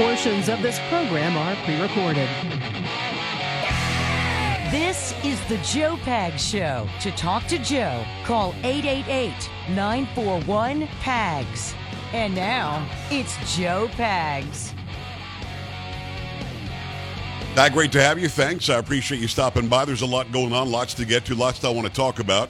Portions of this program are pre recorded. This is the Joe Pag Show. To talk to Joe, call 888 941 PAGS. And now, it's Joe Pags. That great to have you. Thanks. I appreciate you stopping by. There's a lot going on, lots to get to, lots I want to talk about.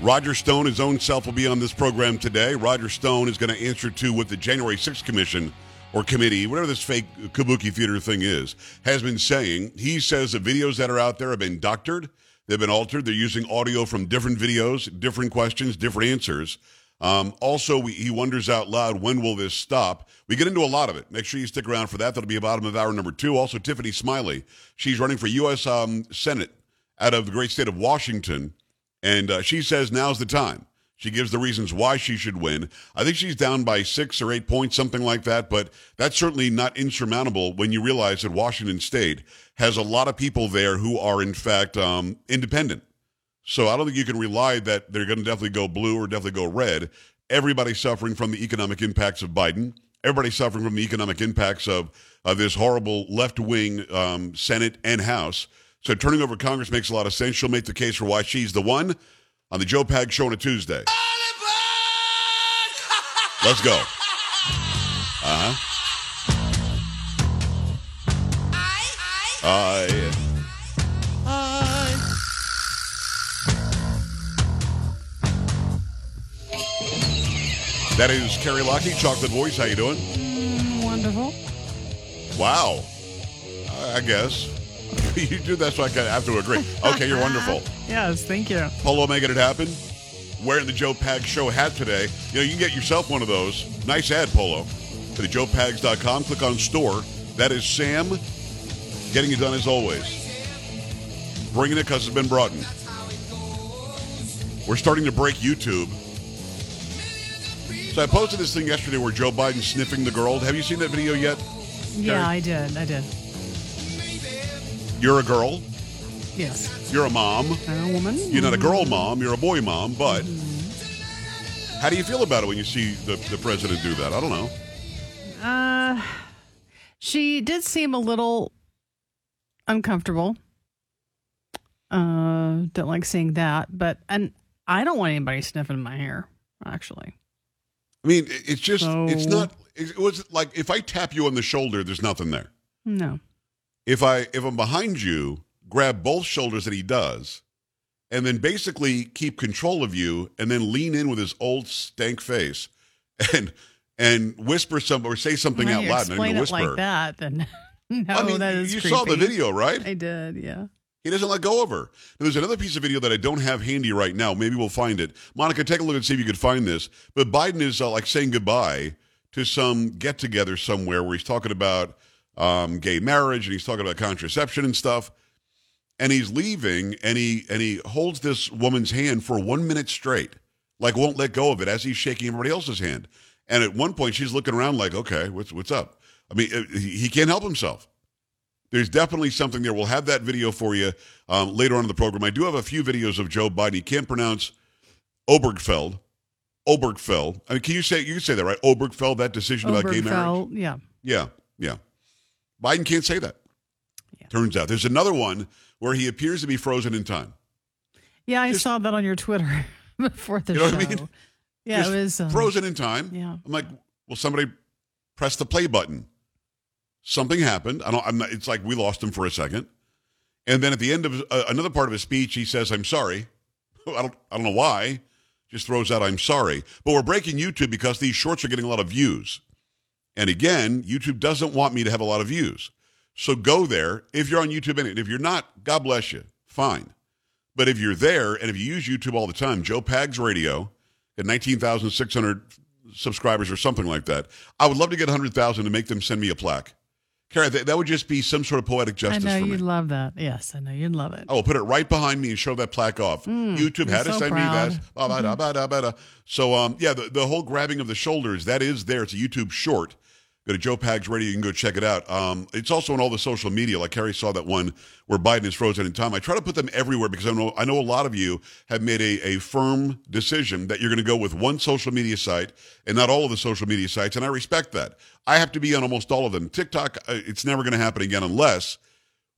Roger Stone, his own self, will be on this program today. Roger Stone is going to answer to what the January 6th Commission or committee, whatever this fake kabuki theater thing is, has been saying. He says the videos that are out there have been doctored, they've been altered, they're using audio from different videos, different questions, different answers. Um, also, we, he wonders out loud, when will this stop? We get into a lot of it. Make sure you stick around for that. That'll be a bottom of hour number two. Also, Tiffany Smiley. She's running for U.S. Um, Senate out of the great state of Washington. And uh, she says now's the time. She gives the reasons why she should win. I think she's down by six or eight points, something like that. But that's certainly not insurmountable when you realize that Washington State has a lot of people there who are, in fact, um, independent. So I don't think you can rely that they're going to definitely go blue or definitely go red. Everybody's suffering from the economic impacts of Biden. Everybody's suffering from the economic impacts of, of this horrible left wing um, Senate and House. So turning over Congress makes a lot of sense. She'll make the case for why she's the one on the Joe Pag Show on a Tuesday. Let's go. Uh huh. I. That is Carrie Lockie, Chocolate Voice. How you doing? Wonderful. Wow. I guess. you do that so I have to agree. Okay, you're wonderful. Yes, thank you. Polo making it happen. Wearing the Joe Pag Show hat today. You know, you can get yourself one of those. Nice ad, Polo. Go To the joepags.com. Click on store. That is Sam getting it done as always. Bringing it because it's been brought in. We're starting to break YouTube. So I posted this thing yesterday where Joe Biden sniffing the girl. Have you seen that video yet? Yeah? I did. I did. You're a girl. Yes. You're a mom. I'm a woman. You're not a girl mom. You're a boy mom. But how do you feel about it when you see the, the president do that? I don't know. Uh, she did seem a little uncomfortable. Uh, don't like seeing that, but and I don't want anybody sniffing my hair. Actually, I mean, it's just, it's So- not, it was like if I tap you on the shoulder, there's nothing there. no. If I, if I'm behind you, grab both shoulders that he does, and then basically keep control of you, and then lean in with his old stank face, and and whisper something or say something When out loud. Explain even it whisper. like that, then no, I mean, that is you saw the video, right? I did. Yeah. He doesn't let go of her. Now, there's another piece of video that I don't have handy right now. Maybe we'll find it. Monica, take a look and see if you could find this. But Biden is uh, like saying goodbye to some get together somewhere where he's talking about um, gay marriage and he's talking about contraception and stuff. And he's leaving and he and he holds this woman's hand for one minute straight, like won't let go of it as he's shaking everybody else's hand. And at one point, she's looking around like, "Okay, what's what's up?" I mean, uh, he, can't help himself there's definitely something there. We'll have that video for you um, later on in the program. I do have a few videos of Joe Biden. He can't pronounce Obergfeld. Obergfeld. I mean, can you say you can say that right? Obergfeld. That decision about gay marriage. Yeah. Yeah, yeah. Biden can't say that. Yeah. Turns out there's another one where he appears to be frozen in time. Yeah, I Just- saw that on your Twitter before the You know show. what I mean? Yeah, Just it was um, frozen in time. Yeah. I'm like, well, somebody press the play button. Something happened. I don't. I'm not, it's like we lost him for a second, and then at the end of uh, another part of his speech, he says, "I'm sorry." I don't. I don't know why. Just throws out, "I'm sorry." But we're breaking YouTube because these shorts are getting a lot of views, and again, YouTube doesn't want me to have a lot of views. So go there if you're on YouTube. And if you're not, God bless you. Fine. But if you're there and if you use YouTube all the time, Joe Pags Radio at 19,600 subscribers or something like that, I would love to get 100,000 to make them send me a plaque. Kara, that, that would just be some sort of poetic justice. I know you'd me. love that. Yes, I know you'd love it. I will put it right behind me and show that plaque off. YouTube I'm had to so send proud. me that. Ba, ba, da, ba, da, da. So, um, yeah, the, the whole grabbing of the shoulders, that is there. It's a YouTube short. Go to Joe Pags Radio. You can go check it out. Um, it's also on all the social media. Like Harry saw that one where Biden is frozen in time. I try to put them everywhere because I know I know a lot of you have made a, a firm decision that you're going to go with one social media site and not all of the social media sites, and I respect that. I have to be on almost all of them. TikTok, uh, it's never going to happen again unless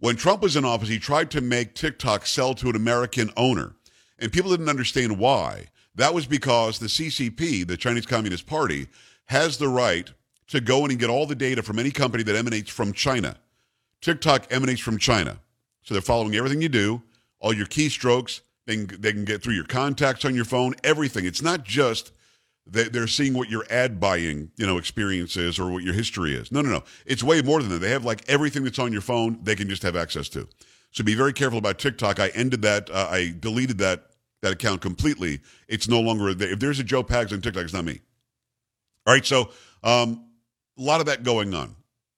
when Trump was in office, he tried to make TikTok sell to an American owner, and people didn't understand why. That was because the CCP, the Chinese Communist Party, has the right to go in and get all the data from any company that emanates from China. TikTok emanates from China. So they're following everything you do, all your keystrokes. They can, they can get through your contacts on your phone, everything. It's not just that they're seeing what your ad buying, you know, experience is or what your history is. No, no, no. It's way more than that. They have like everything that's on your phone, they can just have access to. So be very careful about TikTok. I ended that. Uh, I deleted that that account completely. It's no longer there. If there's a Joe Pags on TikTok, it's not me. All right. So um, a lot of that going on.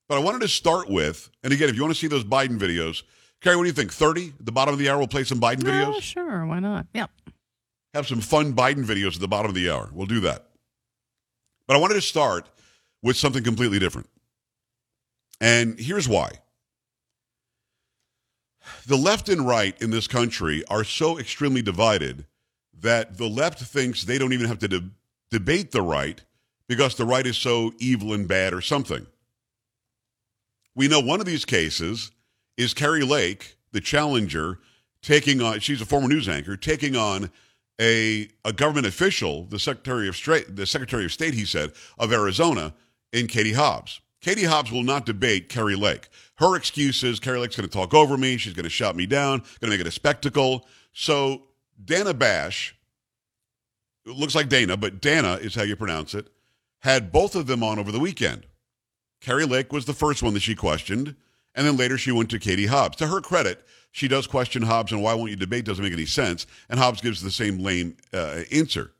But I wanted to start with, and again, if you want to see those Biden videos, Carrie, what do you think? 30? At the bottom of the hour, we'll play some Biden videos? Oh, sure. Why not? Yep. Have some fun Biden videos at the bottom of the hour. We'll do that. But I wanted to start with something completely different. And here's why. The left and right in this country are so extremely divided that the left thinks they don't even have to de- debate the right because the right is so evil and bad or something. We know one of these cases is Kari Lake, the challenger, taking on, she's a former news anchor, taking on a, a government official, the Secretary of State, the Secretary of State, he said, of Arizona, in Katie Hobbs. Katie Hobbs will not debate Kari Lake. Her excuse is Kari Lake's going to talk over me. She's going to shout me down, going to make it a spectacle. So Dana Bash, it looks like Dana, but Dana is how you pronounce it, had both of them on over the weekend. Kari Lake was the first one that she questioned, and then later she went to Katie Hobbs. To her credit, she does question Hobbs and why won't you debate doesn't make any sense, and Hobbs gives the same lame uh, answer.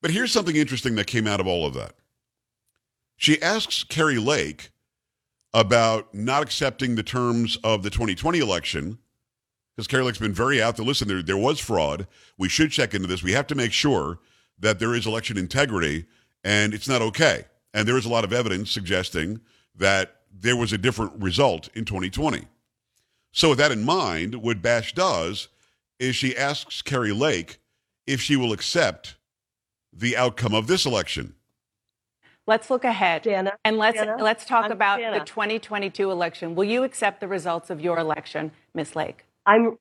But here's something interesting that came out of all of that. She asks Kari Lake about not accepting the terms of the 2020 election because Kari Lake's been very out there. Listen, there, there was fraud. We should check into this. We have to make sure that there is election integrity and it's not okay. And there is a lot of evidence suggesting that there was a different result in 2020. So, with that in mind, what Bash does is she asks Kari Lake if she will accept the outcome of this election. Let's look ahead, Dana, and let's Dana, let's talk I'm about Dana. the 2022 election. Will you accept the results of your election, Miss Lake? I'm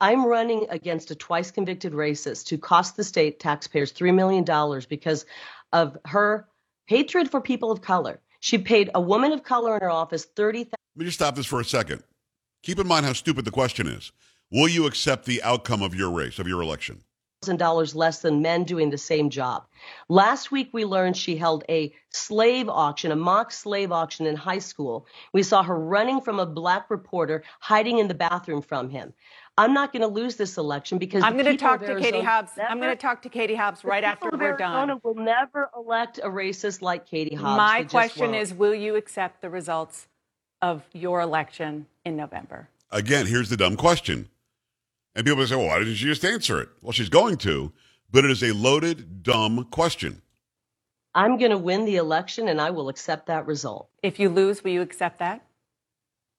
I'm running against a twice convicted racist who cost the state taxpayers $3 million because of her hatred for people of color. She paid a woman of color in her office 30,000 Let me just stop this for a second. Keep in mind how stupid the question is. Will you accept the outcome of your race, of your election? Dollars less than men doing the same job. Last week we learned she held a slave auction, a mock slave auction in high school. We saw her running from a black reporter, hiding in the bathroom from him. I'm not going to lose this election because I'm going to talk to Katie Arizona Hobbs. I'm going to talk to Katie Hobbs right after people of we're done. Arizona done. will never elect a racist like Katie Hobbs. My They just question won't. is Will you accept the results of your election in November? Again, here's the dumb question. And people say, well, why didn't she just answer it? Well, she's going to, but it is a loaded, dumb question. I'm going to win the election and I will accept that result. If you lose, will you accept that?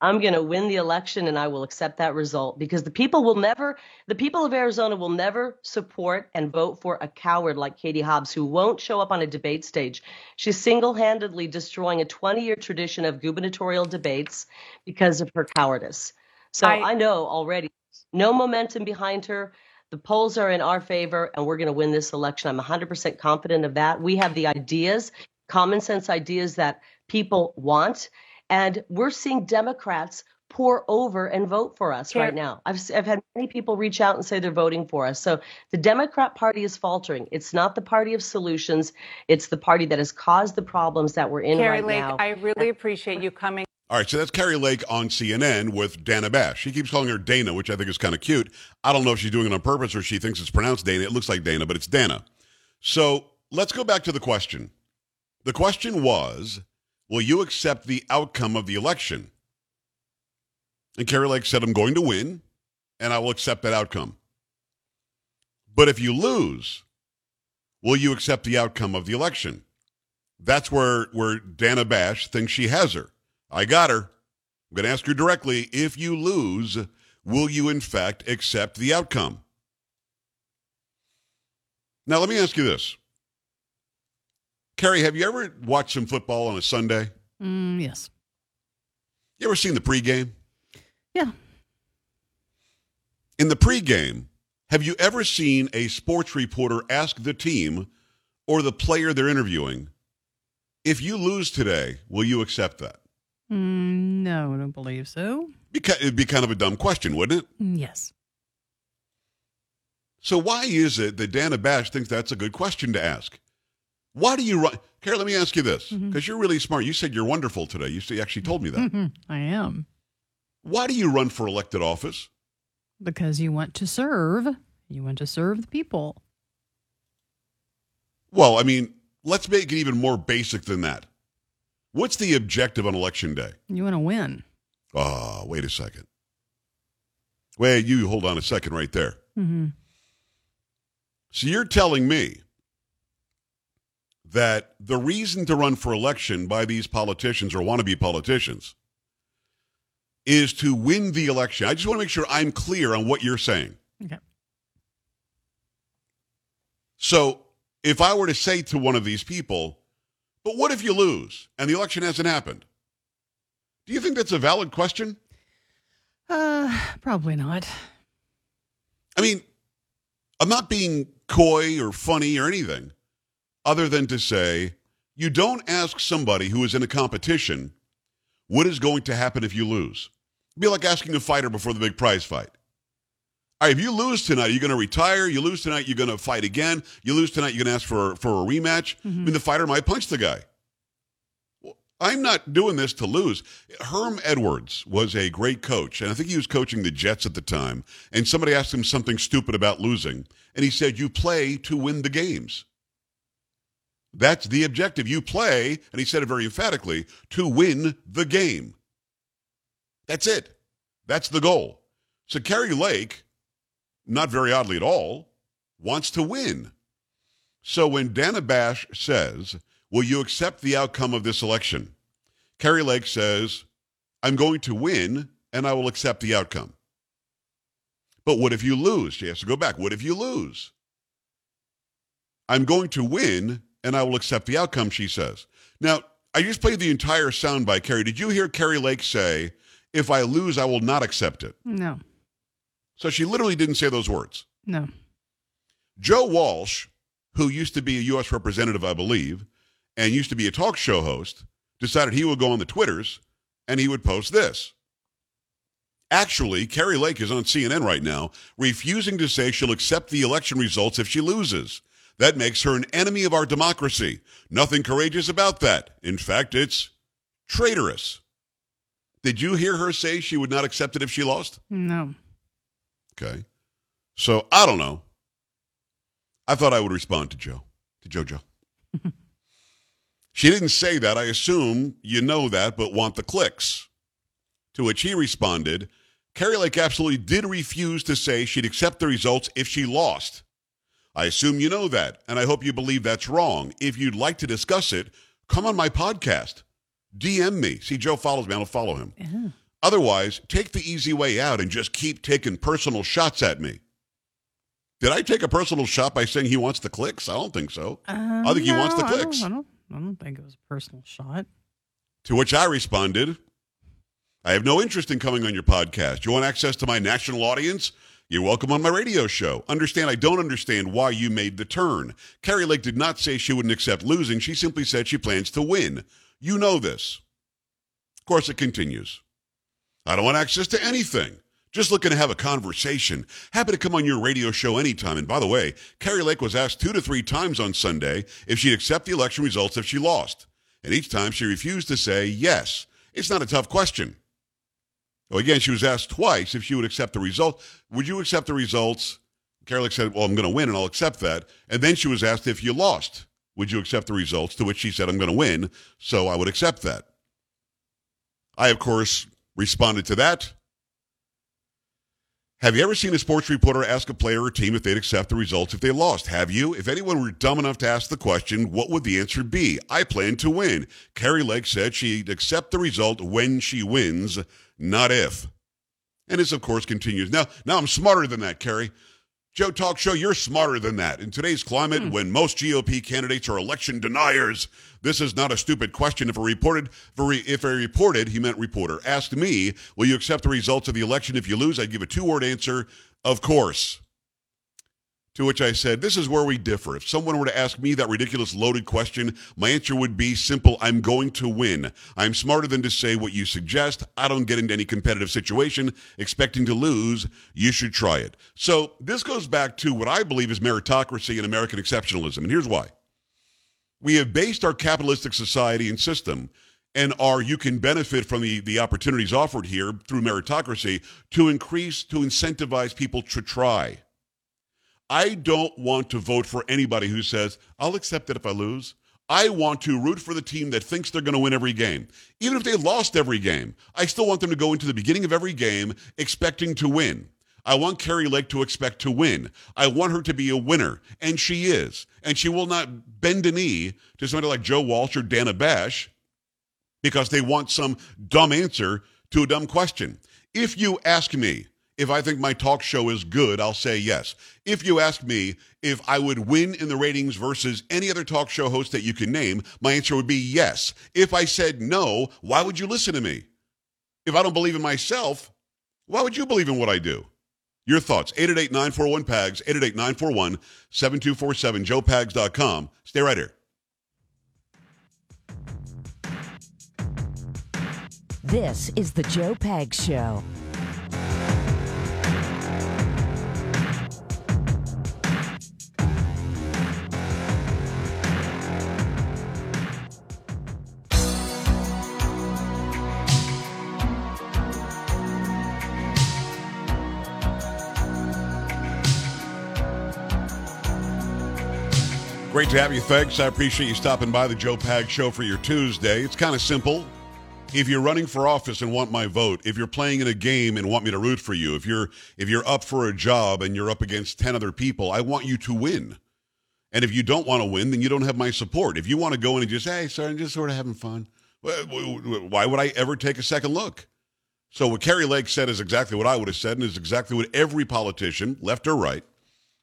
I'm going to win the election and I will accept that result because the people will never, the people of Arizona will never support and vote for a coward like Katie Hobbs who won't show up on a debate stage. She's single handedly destroying a 20 year tradition of gubernatorial debates because of her cowardice. So I- I, know already no momentum behind her. The polls are in our favor and we're going to win this election. I'm 100% confident of that. We have the ideas, common sense ideas that people want. And we're seeing Democrats pour over and vote for us Karen- right now. I've, I've had many people reach out and say they're voting for us. So the Democrat Party is faltering. It's not the party of solutions. It's the party that has caused the problems that we're in Carrie right Lake, now. I really appreciate you coming All right, so that's Kari Lake on CNN with Dana Bash. She keeps calling her Dana, which I think is kind of cute. I don't know if she's doing it on purpose or she thinks it's pronounced Dana. It looks like Dana, but it's Dana. So let's go back to the question. The question was Will you accept the outcome of the election? And Kari Lake said, I'm going to win, and I will accept that outcome. But if you lose, will you accept the outcome of the election? That's where, where Dana Bash thinks she has her. I got her. I'm going to ask her directly if you lose, will you in fact accept the outcome? Now, let me ask you this. Carrie, have you ever watched some football on a Sunday? Mm, yes. You ever seen the pregame? Yeah. In the pregame, have you ever seen a sports reporter ask the team or the player they're interviewing, if you lose today, will you accept that? Mm, no, I don't believe so. Beca- It'd be kind of a dumb question, wouldn't it? Mm, Yes. So why is it that Dana Bash thinks that's a good question to ask? Why do you run? Carrie, let me ask you this, because you're really smart. You said you're wonderful today. You actually told me that. Mhm, I am. Why do you run for elected office? Because you want to serve. You want to serve the people. Well, I mean, let's make it even more basic than that. What's the objective on election day? You want to win. Oh, wait a second. Wait, you hold on a second right there. hmm So you're telling me that the reason to run for election by these politicians or wannabe politicians is to win the election. I just want to make sure I'm clear on what you're saying. Okay. So if I were to say to one of these people, but what if you lose and the election hasn't happened? Do you think that's a valid question? Uh, probably not. I mean, I'm not being coy or funny or anything other than to say you don't ask somebody who is in a competition what is going to happen if you lose. It'd be like asking a fighter before the big prize fight. All right, if you lose tonight, you're going to retire. You lose tonight, you're going to fight again. You lose tonight, you're going to ask for, for a rematch. Mm-hmm. I mean, the fighter might punch the guy. I'm not doing this to lose. Herm Edwards was a great coach, and I think he was coaching the Jets at the time. And somebody asked him something stupid about losing, and he said, You play to win the games. That's the objective. You play, and he said it very emphatically, to win the game. That's it. That's the goal. So Kari Lake, not very oddly at all, wants to win. So when Dana Bash says, Will you accept the outcome of this election? Kari Lake says, I'm going to win and I will accept the outcome. But what if you lose? She has to go back. What if you lose? I'm going to win and I will accept the outcome, she says. Now, I just played the entire sound by Kerry. Did you hear Kari Lake say, if I lose, I will not accept it? No. So she literally didn't say those words. No. Joe Walsh, who used to be a U.S. representative, I believe, and used to be a talk show host, decided he would go on the Twitters and he would post this. Actually, Kari Lake is on CNN right now, refusing to say she'll accept the election results if she loses. That makes her an enemy of our democracy. Nothing courageous about that. In fact, it's traitorous. Did you hear her say she would not accept it if she lost? No. Okay. So I don't know. I thought I would respond to Joe, to JoJo. she didn't say that. I assume you know that, but want the clicks. To which he responded, Kari Lake absolutely did refuse to say she'd accept the results if she lost. I assume you know that, and I hope you believe that's wrong. If you'd like to discuss it, come on my podcast. DM me. See, Joe follows me. I'll follow him. Yeah. Otherwise, take the easy way out and just keep taking personal shots at me. Did I take a personal shot by saying he wants the clicks? I don't think so. Um, I think he wants the I don't- clicks. I don't, I don't think it was a personal shot. To which I responded, I have no interest in coming on your podcast. You want access to my national audience? You're welcome on my radio show. Understand, I don't understand why you made the turn. Kari Lake did not say she wouldn't accept losing. She simply said she plans to win. You know this. Of course, it continues. I don't want access to anything. Just looking to have a conversation. Happy to come on your radio show anytime. And by the way, Kari Lake was asked two to three times on Sunday if she'd accept the election results if she lost. And each time she refused to say yes. It's not a tough question. Well, again, she was asked twice if she would accept the results. Would you accept the results? Kari Lake said, Well, I'm going to win and I'll accept that. And then she was asked if you lost, would you accept the results? To which she said, I'm going to win, so I would accept that. I, of course, responded to that. Have you ever seen a sports reporter ask a player or team if they'd accept the results if they lost? Have you? If anyone were dumb enough to ask the question, what would the answer be? I plan to win. Kari Lake said she'd accept the result when she wins, not if. And this, of course, continues. Now, now I'm smarter than that, Kari. Joe Talk Show, you're smarter than that. In today's climate, Hmm. when most GOP candidates are election deniers, this is not a stupid question. If a reported, if a, re- if a reported, he meant reporter, asked me, "Will you accept the results of the election if you lose?" I'd give a two-word answer: "Of course." To which I said, This is where we differ. If someone were to ask me that ridiculous loaded question, my answer would be simple I'm going to win. I'm smarter than to say what you suggest. I don't get into any competitive situation expecting to lose. You should try it. So this goes back to what I believe is meritocracy and American exceptionalism. And here's why. We have based our capitalistic society and system and are you can benefit from the, the opportunities offered here through meritocracy to increase, to incentivize people to try. I don't want to vote for anybody who says, I'll accept it if I lose. I want to root for the team that thinks they're going to win every game. Even if they lost every game, I still want them to go into the beginning of every game expecting to win. I want Kari Lake to expect to win. I want her to be a winner, and she is. And she will not bend a knee to somebody like Joe Walsh or Dana Bash because they want some dumb answer to a dumb question. If you ask me if I think my talk show is good, I'll say yes. If you ask me if I would win in the ratings versus any other talk show host that you can name, my answer would be yes. If I said no, why would you listen to me? If I don't believe in myself, why would you believe in what I do? Your thoughts, 888-941-PAGS, 888-941-7247, joepags.com. Stay right here. This is the Joe Pag Show. Great to have you. Thanks. I appreciate you stopping by the Joe Pag Show for your Tuesday. It's kind of simple. If you're running for office and want my vote, if you're playing in a game and want me to root for you, if you're if you're up for a job and you're up against 10 other people, I want you to win. And if you don't want to win, then you don't have my support. If you want to go in and just, hey, sorry, I'm just sort of having fun, why would I ever take a second look? So what Kari Lake said is exactly what I would have said, and is exactly what every politician, left or right,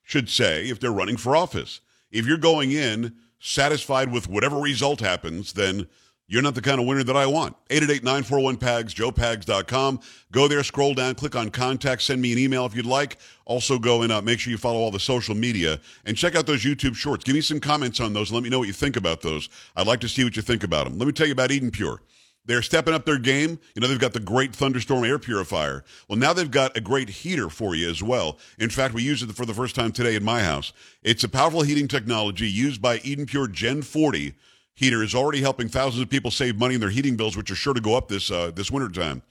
should say if they're running for office. If you're going in satisfied with whatever result happens, then you're not the kind of winner that I want. 888-941-PAGS, joepags.com. Go there, scroll down, click on contact, send me an email if you'd like. Also go and uh, make sure you follow all the social media and check out those YouTube shorts. Give me some comments on those let me know what you think about those. I'd like to see what you think about them. Let me tell you about Eden Pure. They're stepping up their game. You know, they've got the great Thunderstorm air purifier. Well, now they've got a great heater for you as well. In fact, we used it for the first time today in my house. It's a powerful heating technology used by Eden Pure Gen 40 heater is already helping thousands of people save money in their heating bills, which are sure to go up this uh, this wintertime.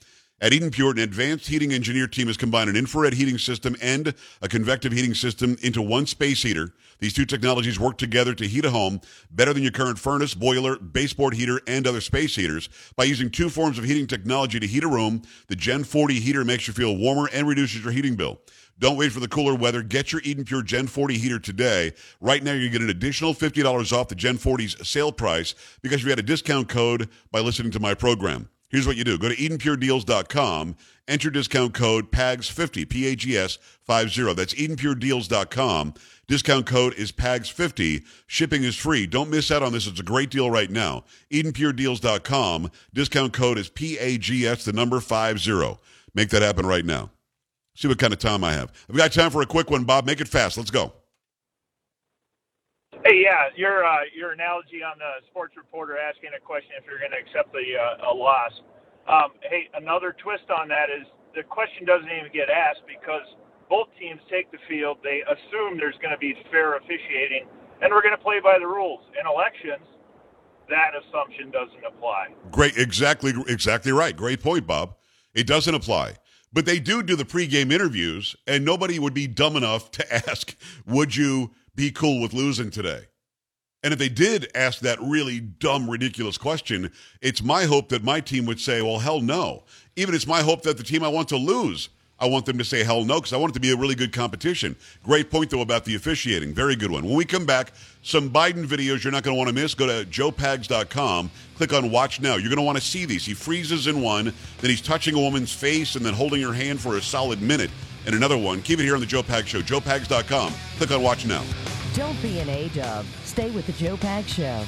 At Eden Pure, an advanced heating engineer team has combined an infrared heating system and a convective heating system into one space heater. These two technologies work together to heat a home better than your current furnace, boiler, baseboard heater, and other space heaters. By using two forms of heating technology to heat a room, the Gen 40 heater makes you feel warmer and reduces your heating bill. Don't wait for the cooler weather. Get your Eden Pure Gen 40 heater today. Right now, you get an additional $50 off the Gen 40's sale price because you had a discount code by listening to my program. Here's what you do. Go to EdenPureDeals.com, enter discount code PAGS50, P-A-G-S 50. That's EdenPureDeals.com. Discount code is PAGS50. Shipping is free. Don't miss out on this. It's a great deal right now. EdenPureDeals.com. Discount code is P-A-G-S, the number 50. Make that happen right now. See what kind of time I have. I've got time for a quick one, Bob. Make it fast. Let's go. Hey, yeah, your uh, your analogy on the sports reporter asking a question if you're going to accept the uh, a loss. Um, hey, another twist on that is the question doesn't even get asked because both teams take the field. They assume there's going to be fair officiating, and we're going to play by the rules. In elections, that assumption doesn't apply. Great, exactly, exactly right. Great point, Bob. It doesn't apply. But they do do the pregame interviews, and nobody would be dumb enough to ask, "Would you be cool with losing today?" And if they did ask that really dumb, ridiculous question, it's my hope that my team would say, "Well, hell no." Even it's my hope that the team I want to lose I want them to say hell no because I want it to be a really good competition. Great point, though, about the officiating. Very good one. When we come back, some Biden videos you're not going to want to miss. Go to joepags.com, click on Watch Now. You're going to want to see these. He freezes in one, then he's touching a woman's face and then holding her hand for a solid minute in another one. Keep it here on the Joe Pags Show. joepags.com. Click on Watch Now. Don't be an A-dub. Stay with the Joe Pag Show.